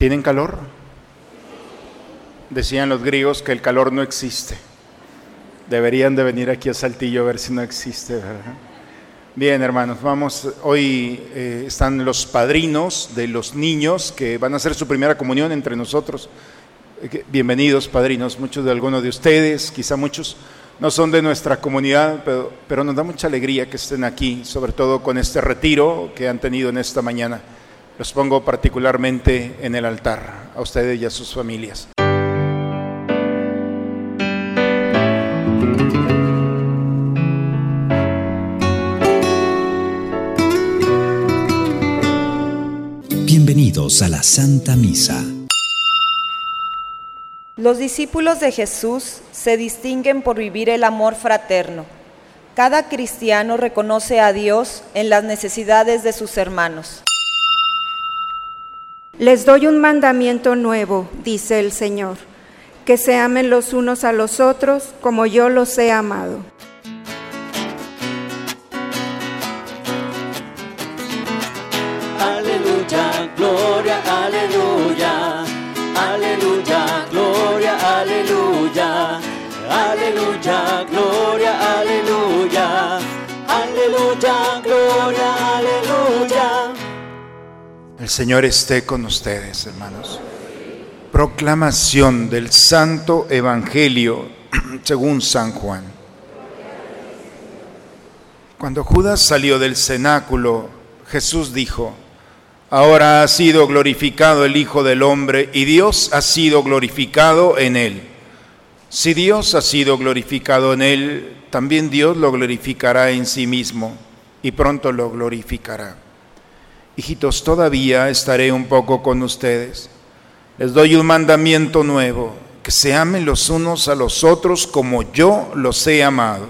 ¿Tienen calor? Decían los griegos que el calor no existe. Deberían de venir aquí a Saltillo a ver si no existe, ¿verdad? Bien, hermanos, vamos, hoy eh, están los padrinos de los niños que van a hacer su primera comunión entre nosotros. Eh, bienvenidos, padrinos, muchos de algunos de ustedes, quizá muchos no son de nuestra comunidad, pero, pero nos da mucha alegría que estén aquí, sobre todo con este retiro que han tenido en esta mañana. Los pongo particularmente en el altar, a ustedes y a sus familias. Bienvenidos a la Santa Misa. Los discípulos de Jesús se distinguen por vivir el amor fraterno. Cada cristiano reconoce a Dios en las necesidades de sus hermanos. Les doy un mandamiento nuevo, dice el Señor, que se amen los unos a los otros como yo los he amado. Aleluya, gloria, aleluya. Aleluya, gloria, aleluya. Aleluya, gloria, aleluya. Aleluya, gloria. El Señor esté con ustedes, hermanos. Proclamación del Santo Evangelio según San Juan. Cuando Judas salió del cenáculo, Jesús dijo, Ahora ha sido glorificado el Hijo del Hombre y Dios ha sido glorificado en él. Si Dios ha sido glorificado en él, también Dios lo glorificará en sí mismo y pronto lo glorificará. Hijitos, todavía estaré un poco con ustedes. Les doy un mandamiento nuevo, que se amen los unos a los otros como yo los he amado.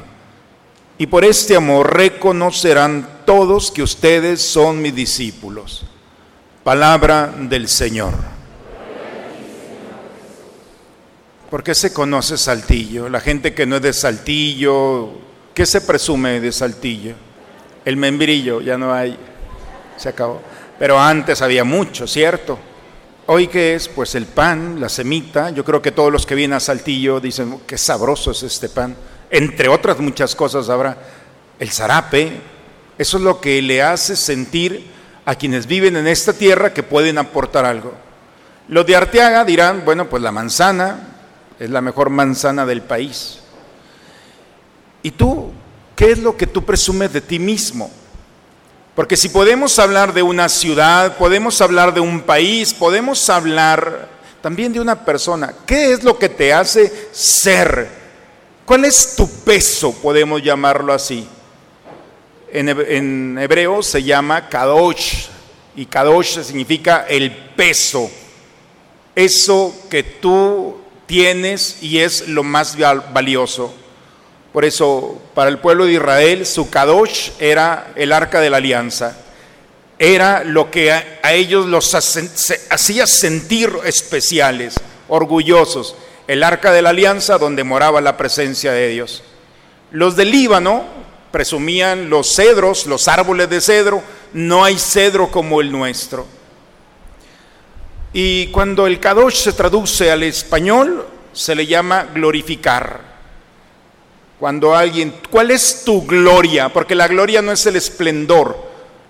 Y por este amor reconocerán todos que ustedes son mis discípulos. Palabra del Señor. ¿Por qué se conoce Saltillo? La gente que no es de Saltillo, ¿qué se presume de Saltillo? El membrillo, ya no hay, se acabó. Pero antes había mucho, ¿cierto? Hoy qué es? Pues el pan, la semita. Yo creo que todos los que vienen a Saltillo dicen, qué sabroso es este pan. Entre otras muchas cosas habrá el zarape. Eso es lo que le hace sentir a quienes viven en esta tierra que pueden aportar algo. Los de Arteaga dirán, bueno, pues la manzana es la mejor manzana del país. ¿Y tú qué es lo que tú presumes de ti mismo? Porque si podemos hablar de una ciudad, podemos hablar de un país, podemos hablar también de una persona, ¿qué es lo que te hace ser? ¿Cuál es tu peso, podemos llamarlo así? En hebreo se llama kadosh y kadosh significa el peso, eso que tú tienes y es lo más valioso. Por eso, para el pueblo de Israel, su kadosh era el arca de la alianza. Era lo que a, ellos los hacía sentir especiales, orgullosos. El arca de la alianza donde moraba la presencia de Dios. Los del Líbano presumían los cedros, los árboles de cedro. No hay cedro como el nuestro. Y cuando el kadosh se traduce al español, se le llama glorificar. Cuando alguien, ¿cuál es tu gloria? Porque la gloria no es el esplendor.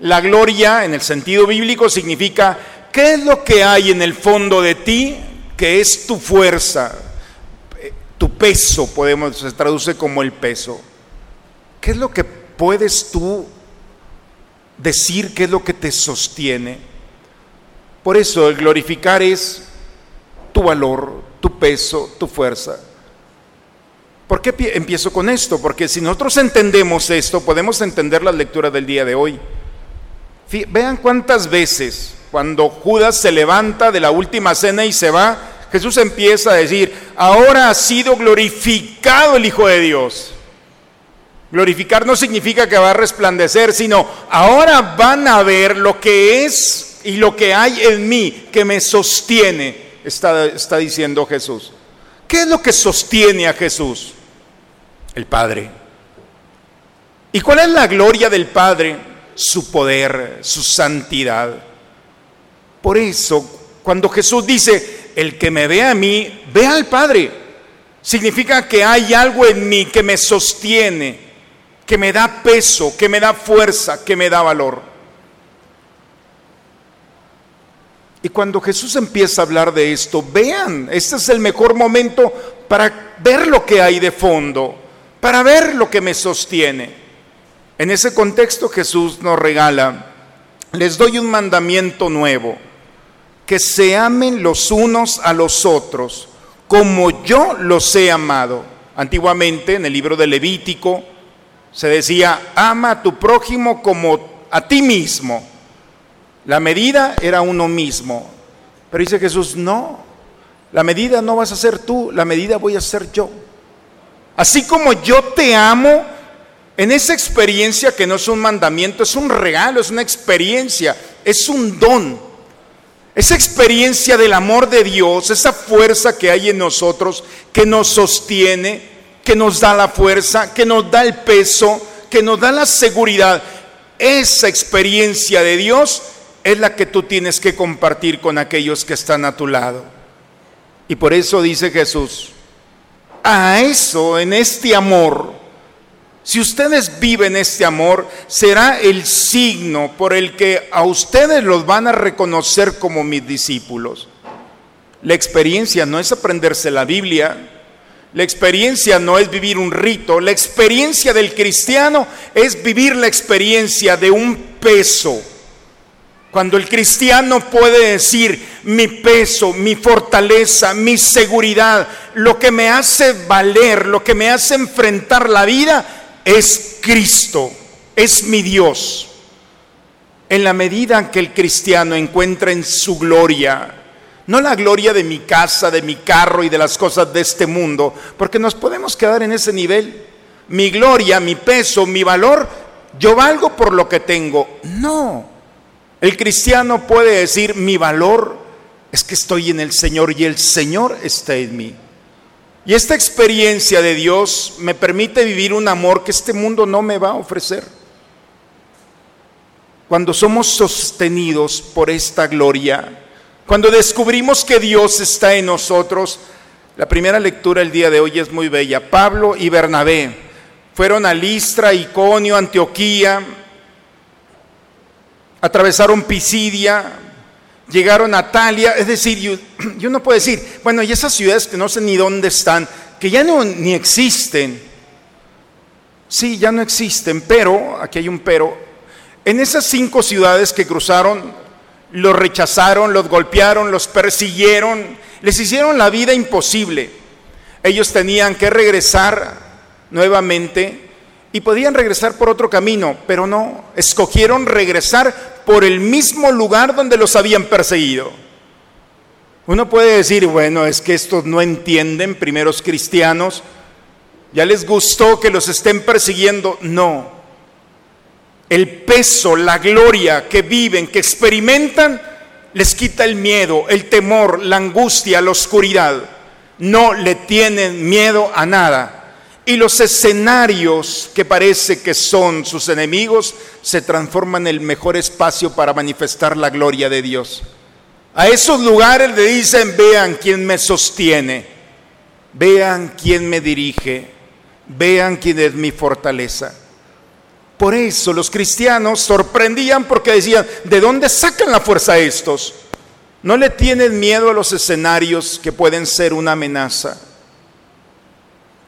La gloria, en el sentido bíblico, significa qué es lo que hay en el fondo de ti que es tu fuerza, tu peso, podemos, se traduce como el peso. ¿Qué es lo que puedes tú decir? ¿Qué es lo que te sostiene? Por eso el glorificar es tu valor, tu peso, tu fuerza. ¿Por qué empiezo con esto? Porque si nosotros entendemos esto, podemos entender la lectura del día de hoy. Vean cuántas veces cuando Judas se levanta de la última cena y se va, Jesús empieza a decir, ahora ha sido glorificado el Hijo de Dios. Glorificar no significa que va a resplandecer, sino ahora van a ver lo que es y lo que hay en mí que me sostiene, está, diciendo Jesús. ¿Qué es lo que sostiene a Jesús? El Padre. ¿Y cuál es la gloria del Padre? Su poder, su santidad. Por eso, Cuando Jesús dice, el que me ve a mí, ve al Padre. Significa que hay algo en mí que me sostiene, que me da peso, que me da fuerza, que me da valor. Y cuando Jesús empieza a hablar de esto, vean, este es el mejor momento para ver lo que hay de fondo, para ver lo que me sostiene. En ese contexto Jesús nos regala, les doy un mandamiento nuevo, que se amen los unos a los otros, como yo los he amado. Antiguamente en el libro de Levítico se decía, ama a tu prójimo como a ti mismo. La medida era uno mismo. Pero dice Jesús, no, la medida no vas a ser tú, la medida voy a ser yo. Así como yo te amo, en esa experiencia que no es un mandamiento, es un regalo, es una experiencia, es un don. Esa experiencia del amor de Dios, esa fuerza que hay en nosotros, que nos sostiene, que nos da la fuerza, que nos da el peso, que nos da la seguridad. Esa experiencia de Dios es la que tú tienes que compartir con aquellos que están a tu lado. Y por eso dice Jesús, a eso, en este amor, si ustedes viven este amor, será el signo por el que a ustedes los van a reconocer como mis discípulos. La experiencia no es aprenderse la Biblia, la experiencia no es vivir un rito, la experiencia del cristiano es vivir la experiencia de un peso cuando el cristiano puede decir mi peso, mi fortaleza, mi seguridad, lo que me hace valer, lo que me hace enfrentar la vida, es Cristo, es mi Dios. En la medida que el cristiano encuentra en su gloria, no la gloria de mi casa, de mi carro y de las cosas de este mundo, porque nos podemos quedar en ese nivel. Mi gloria, mi peso, mi valor, yo valgo por lo que tengo. No, el cristiano puede decir, mi valor es que estoy en el Señor y el Señor está en mí. Y esta experiencia de Dios me permite vivir un amor que este mundo no me va a ofrecer. Cuando somos sostenidos por esta gloria, cuando descubrimos que Dios está en nosotros, la primera lectura el día de hoy es muy bella. Pablo y Bernabé fueron a Listra, Iconio, Antioquía, atravesaron Pisidia, llegaron a Talia, es decir, yo, no puedo decir, bueno, y esas ciudades que no sé ni dónde están, que ya no ni existen, sí, ya no existen, pero, aquí hay un pero, en esas cinco ciudades que cruzaron, los rechazaron, los golpearon, los persiguieron, les hicieron la vida imposible. Ellos tenían que regresar nuevamente y podían regresar por otro camino, pero no, escogieron regresar por el mismo lugar donde los habían perseguido. Uno puede decir, bueno, es que estos no entienden, primeros cristianos, ya les gustó que los estén persiguiendo. No, el peso, la gloria que viven, que experimentan, les quita el miedo, el temor, la angustia, la oscuridad. No le tienen miedo a nada y los escenarios que parece que son sus enemigos se transforman en el mejor espacio para manifestar la gloria de Dios. A esos lugares le dicen, vean quién me sostiene, vean quién me dirige, vean quién es mi fortaleza. Por eso los cristianos sorprendían porque decían, ¿de dónde sacan la fuerza estos? No le tienen miedo a los escenarios que pueden ser una amenaza.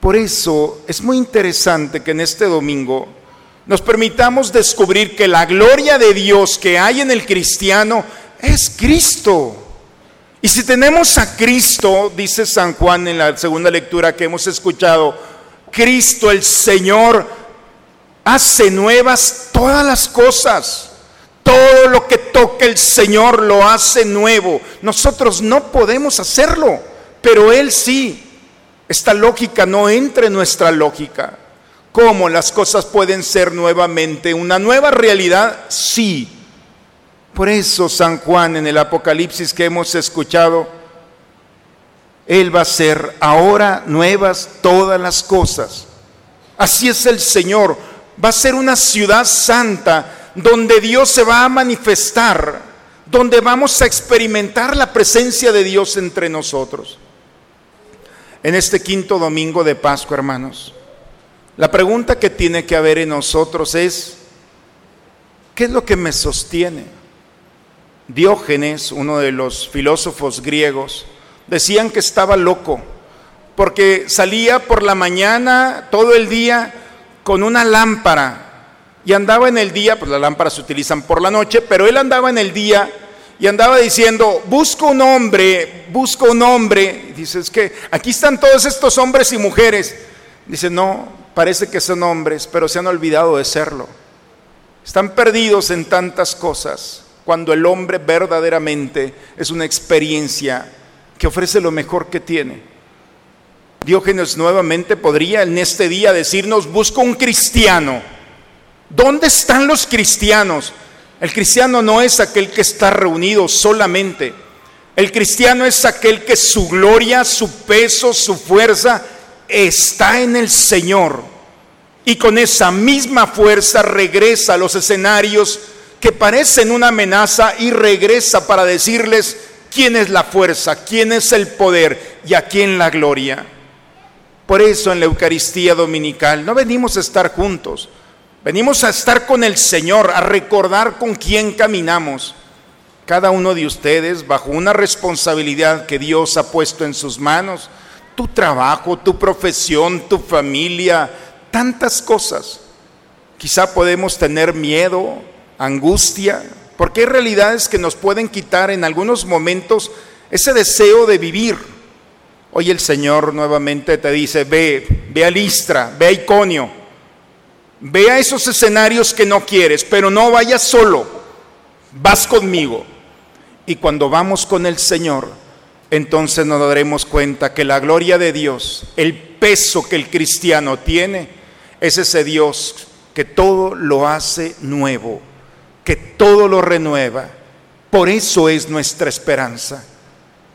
Por eso es muy interesante que en este domingo nos permitamos descubrir que la gloria de Dios que hay en el cristiano es Cristo. Y si tenemos a Cristo, dice San Juan en la segunda lectura que hemos escuchado, Cristo el Señor hace nuevas todas las cosas. Todo lo que toca el Señor lo hace nuevo. Nosotros no podemos hacerlo, pero Él sí. Esta lógica no entra en nuestra lógica. ¿Cómo las cosas pueden ser nuevamente una nueva realidad? Sí. Por eso San Juan en el Apocalipsis que hemos escuchado, Él va a ser ahora nuevas todas las cosas. Así es el Señor. Va a ser una ciudad santa donde Dios se va a manifestar donde vamos a experimentar la presencia de Dios entre nosotros. En este quinto domingo de Pascua, hermanos, la pregunta que tiene que haber en nosotros es, ¿qué es lo que me sostiene? Diógenes, uno de los filósofos griegos, decían que estaba loco, porque salía por la mañana todo el día con una lámpara y andaba en el día, pues las lámparas se utilizan por la noche, pero él andaba en el día y andaba diciendo, busco un hombre, busco un hombre. Y dice, es que aquí están todos estos hombres y mujeres. Dice, no, parece que son hombres, pero se han olvidado de serlo. Están perdidos en tantas cosas, cuando el hombre verdaderamente es una experiencia que ofrece lo mejor que tiene. Diógenes nuevamente podría en este día decirnos, busco un cristiano ¿Dónde están los cristianos? El cristiano no es aquel que está reunido solamente. El cristiano es aquel que su gloria, su peso, su fuerza está en el Señor. Y con esa misma fuerza regresa a los escenarios que parecen una amenaza y regresa para decirles quién es la fuerza, quién es el poder y a quién la gloria. Por eso en la Eucaristía Dominical no venimos a estar juntos, Venimos a estar con el Señor, a recordar con quién caminamos. Cada uno de ustedes bajo una responsabilidad que Dios ha puesto en sus manos, tu trabajo, tu profesión, tu familia, tantas cosas. Quizá podemos tener miedo, angustia, porque hay realidades que nos pueden quitar en algunos momentos ese deseo de vivir. Hoy el Señor nuevamente te dice, ve, ve a Listra, ve a Iconio, Ve a esos escenarios que no quieres, pero no vayas solo, vas conmigo. Y cuando vamos con el Señor, entonces nos daremos cuenta que la gloria de Dios, el peso que el cristiano tiene, es ese Dios que todo lo hace nuevo, que todo lo renueva. Por eso es nuestra esperanza.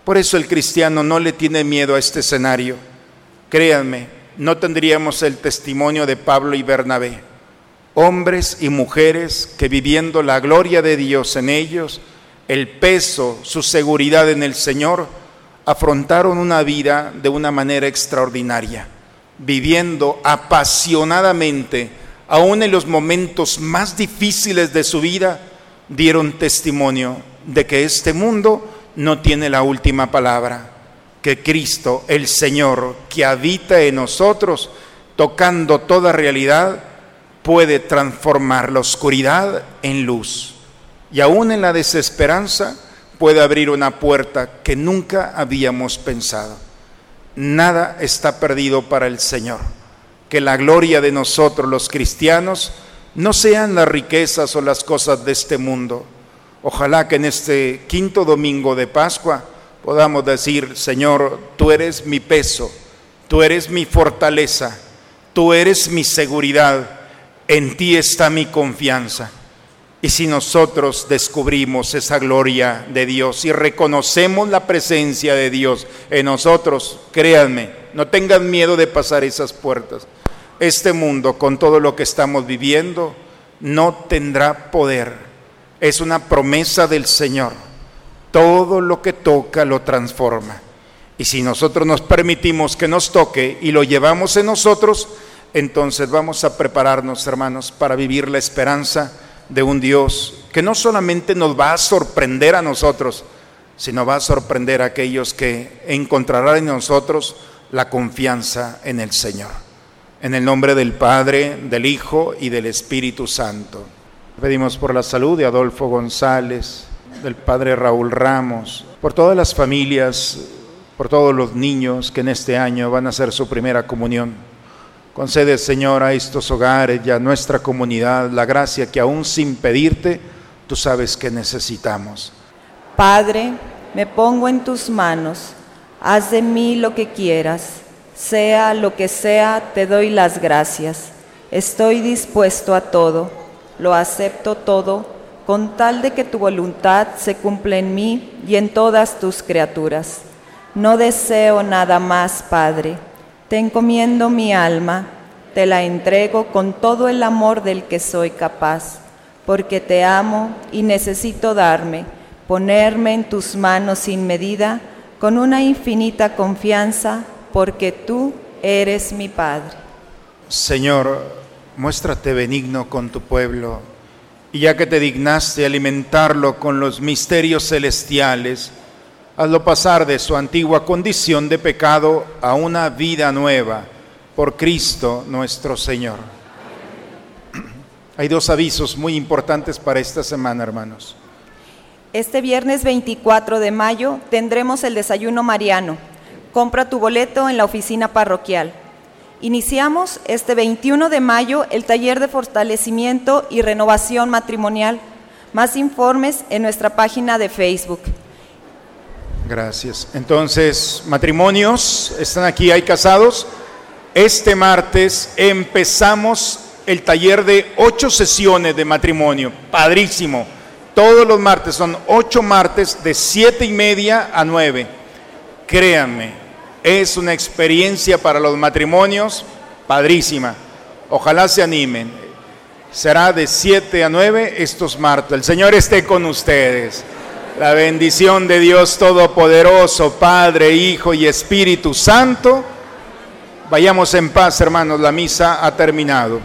Por eso el cristiano no le tiene miedo a este escenario. Créanme, no tendríamos el testimonio de Pablo y Bernabé. Hombres y mujeres que viviendo la gloria de Dios en ellos, el peso, su seguridad en el Señor, afrontaron una vida de una manera extraordinaria, viviendo apasionadamente, aún en los momentos más difíciles de su vida, dieron testimonio de que este mundo no tiene la última palabra que Cristo, el Señor, que habita en nosotros, tocando toda realidad, puede transformar la oscuridad en luz. Y aún en la desesperanza puede abrir una puerta que nunca habíamos pensado. Nada está perdido para el Señor. Que la gloria de nosotros los cristianos no sean las riquezas o las cosas de este mundo. Ojalá que en este quinto domingo de Pascua podamos decir, Señor, tú eres mi peso, tú eres mi fortaleza, tú eres mi seguridad, en ti está mi confianza. Y si nosotros descubrimos esa gloria de Dios y reconocemos la presencia de Dios en nosotros, créanme, no tengan miedo de pasar esas puertas. Este mundo, con todo lo que estamos viviendo, no tendrá poder. Es una promesa del Señor todo lo que toca lo transforma. Y si nosotros nos permitimos que nos toque y lo llevamos en nosotros, entonces vamos a prepararnos, hermanos, para vivir la esperanza de un Dios que no solamente nos va a sorprender a nosotros, sino va a sorprender a aquellos que encontrarán en nosotros la confianza en el Señor. En el nombre del Padre, del Hijo y del Espíritu Santo. Pedimos por la salud de Adolfo González del Padre Raúl Ramos, por todas las familias, por todos los niños que en este año van a hacer su primera comunión. Concede, Señor, a estos hogares y a nuestra comunidad la gracia que aún sin pedirte, tú sabes que necesitamos. Padre, me pongo en tus manos, haz de mí lo que quieras, sea lo que sea, te doy las gracias. Estoy dispuesto a todo, lo acepto todo con tal de que tu voluntad se cumpla en mí y en todas tus criaturas. No deseo nada más, Padre. Te encomiendo mi alma, te la entrego con todo el amor del que soy capaz, porque te amo y necesito darme, ponerme en tus manos sin medida, con una infinita confianza, porque tú eres mi Padre. Señor, muéstrate benigno con tu pueblo, y ya que te dignaste alimentarlo con los misterios celestiales, hazlo pasar de su antigua condición de pecado a una vida nueva, por Cristo nuestro Señor. Hay dos avisos muy importantes para esta semana, hermanos. Este viernes 24 de mayo tendremos el desayuno mariano. Compra tu boleto en la oficina parroquial. Iniciamos este 21 de mayo el taller de fortalecimiento y renovación matrimonial. Más informes en nuestra página de Facebook. Gracias. Entonces, matrimonios, ¿están aquí? ¿Hay casados? Este martes empezamos el taller de ocho sesiones de matrimonio. Padrísimo. Todos los martes, son ocho martes de siete y media a nueve. Créanme, es una experiencia para los matrimonios padrísima. Ojalá se animen. Será de siete a nueve estos martes. El Señor esté con ustedes. La bendición de Dios Todopoderoso, Padre, Hijo y Espíritu Santo. Vayamos en paz, hermanos. La misa ha terminado.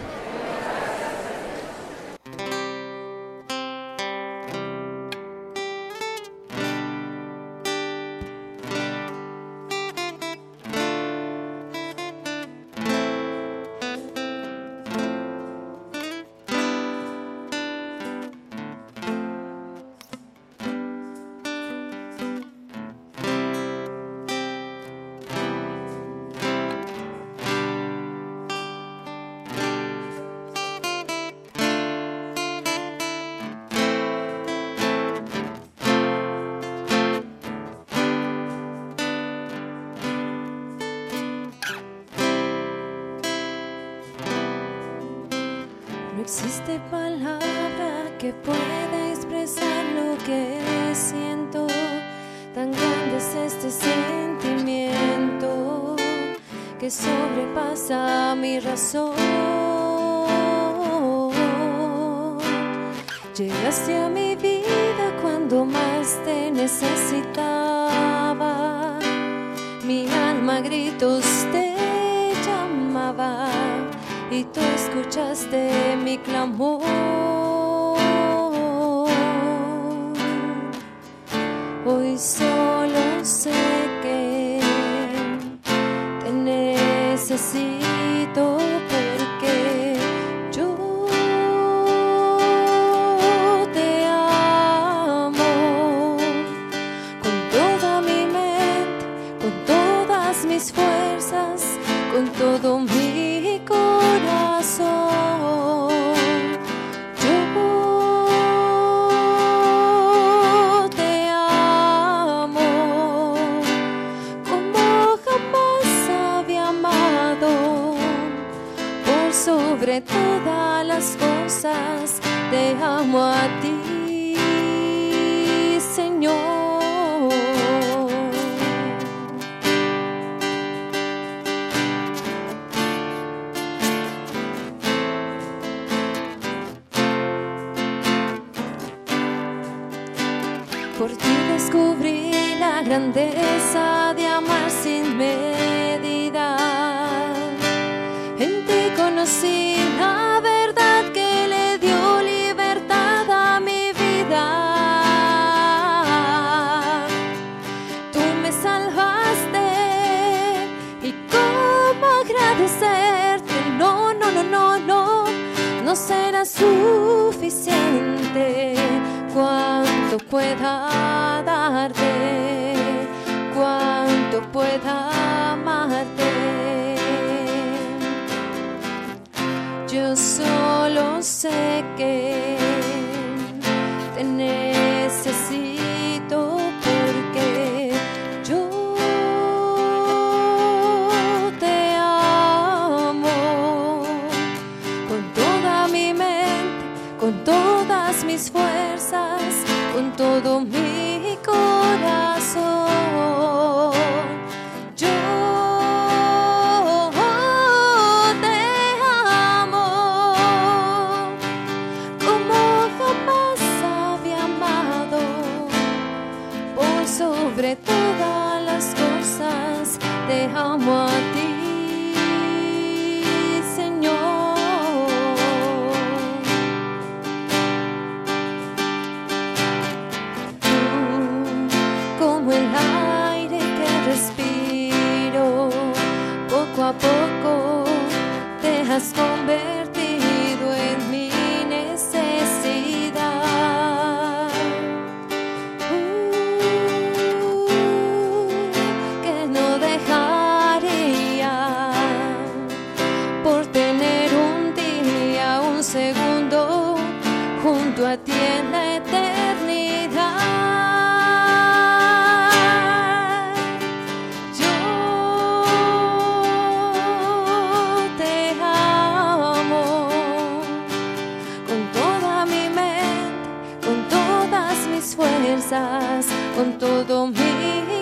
Palabra que pueda expresar lo que siento. Tan grande es este sentimiento que sobrepasa mi razón. Llegaste a mi vida cuando más te necesitaba. Mi alma gritos te y tú escuchaste mi clamor. Hoy solo suficiente cuanto pueda darte, cuanto pueda amarte. Yo solo sé que te con todo mi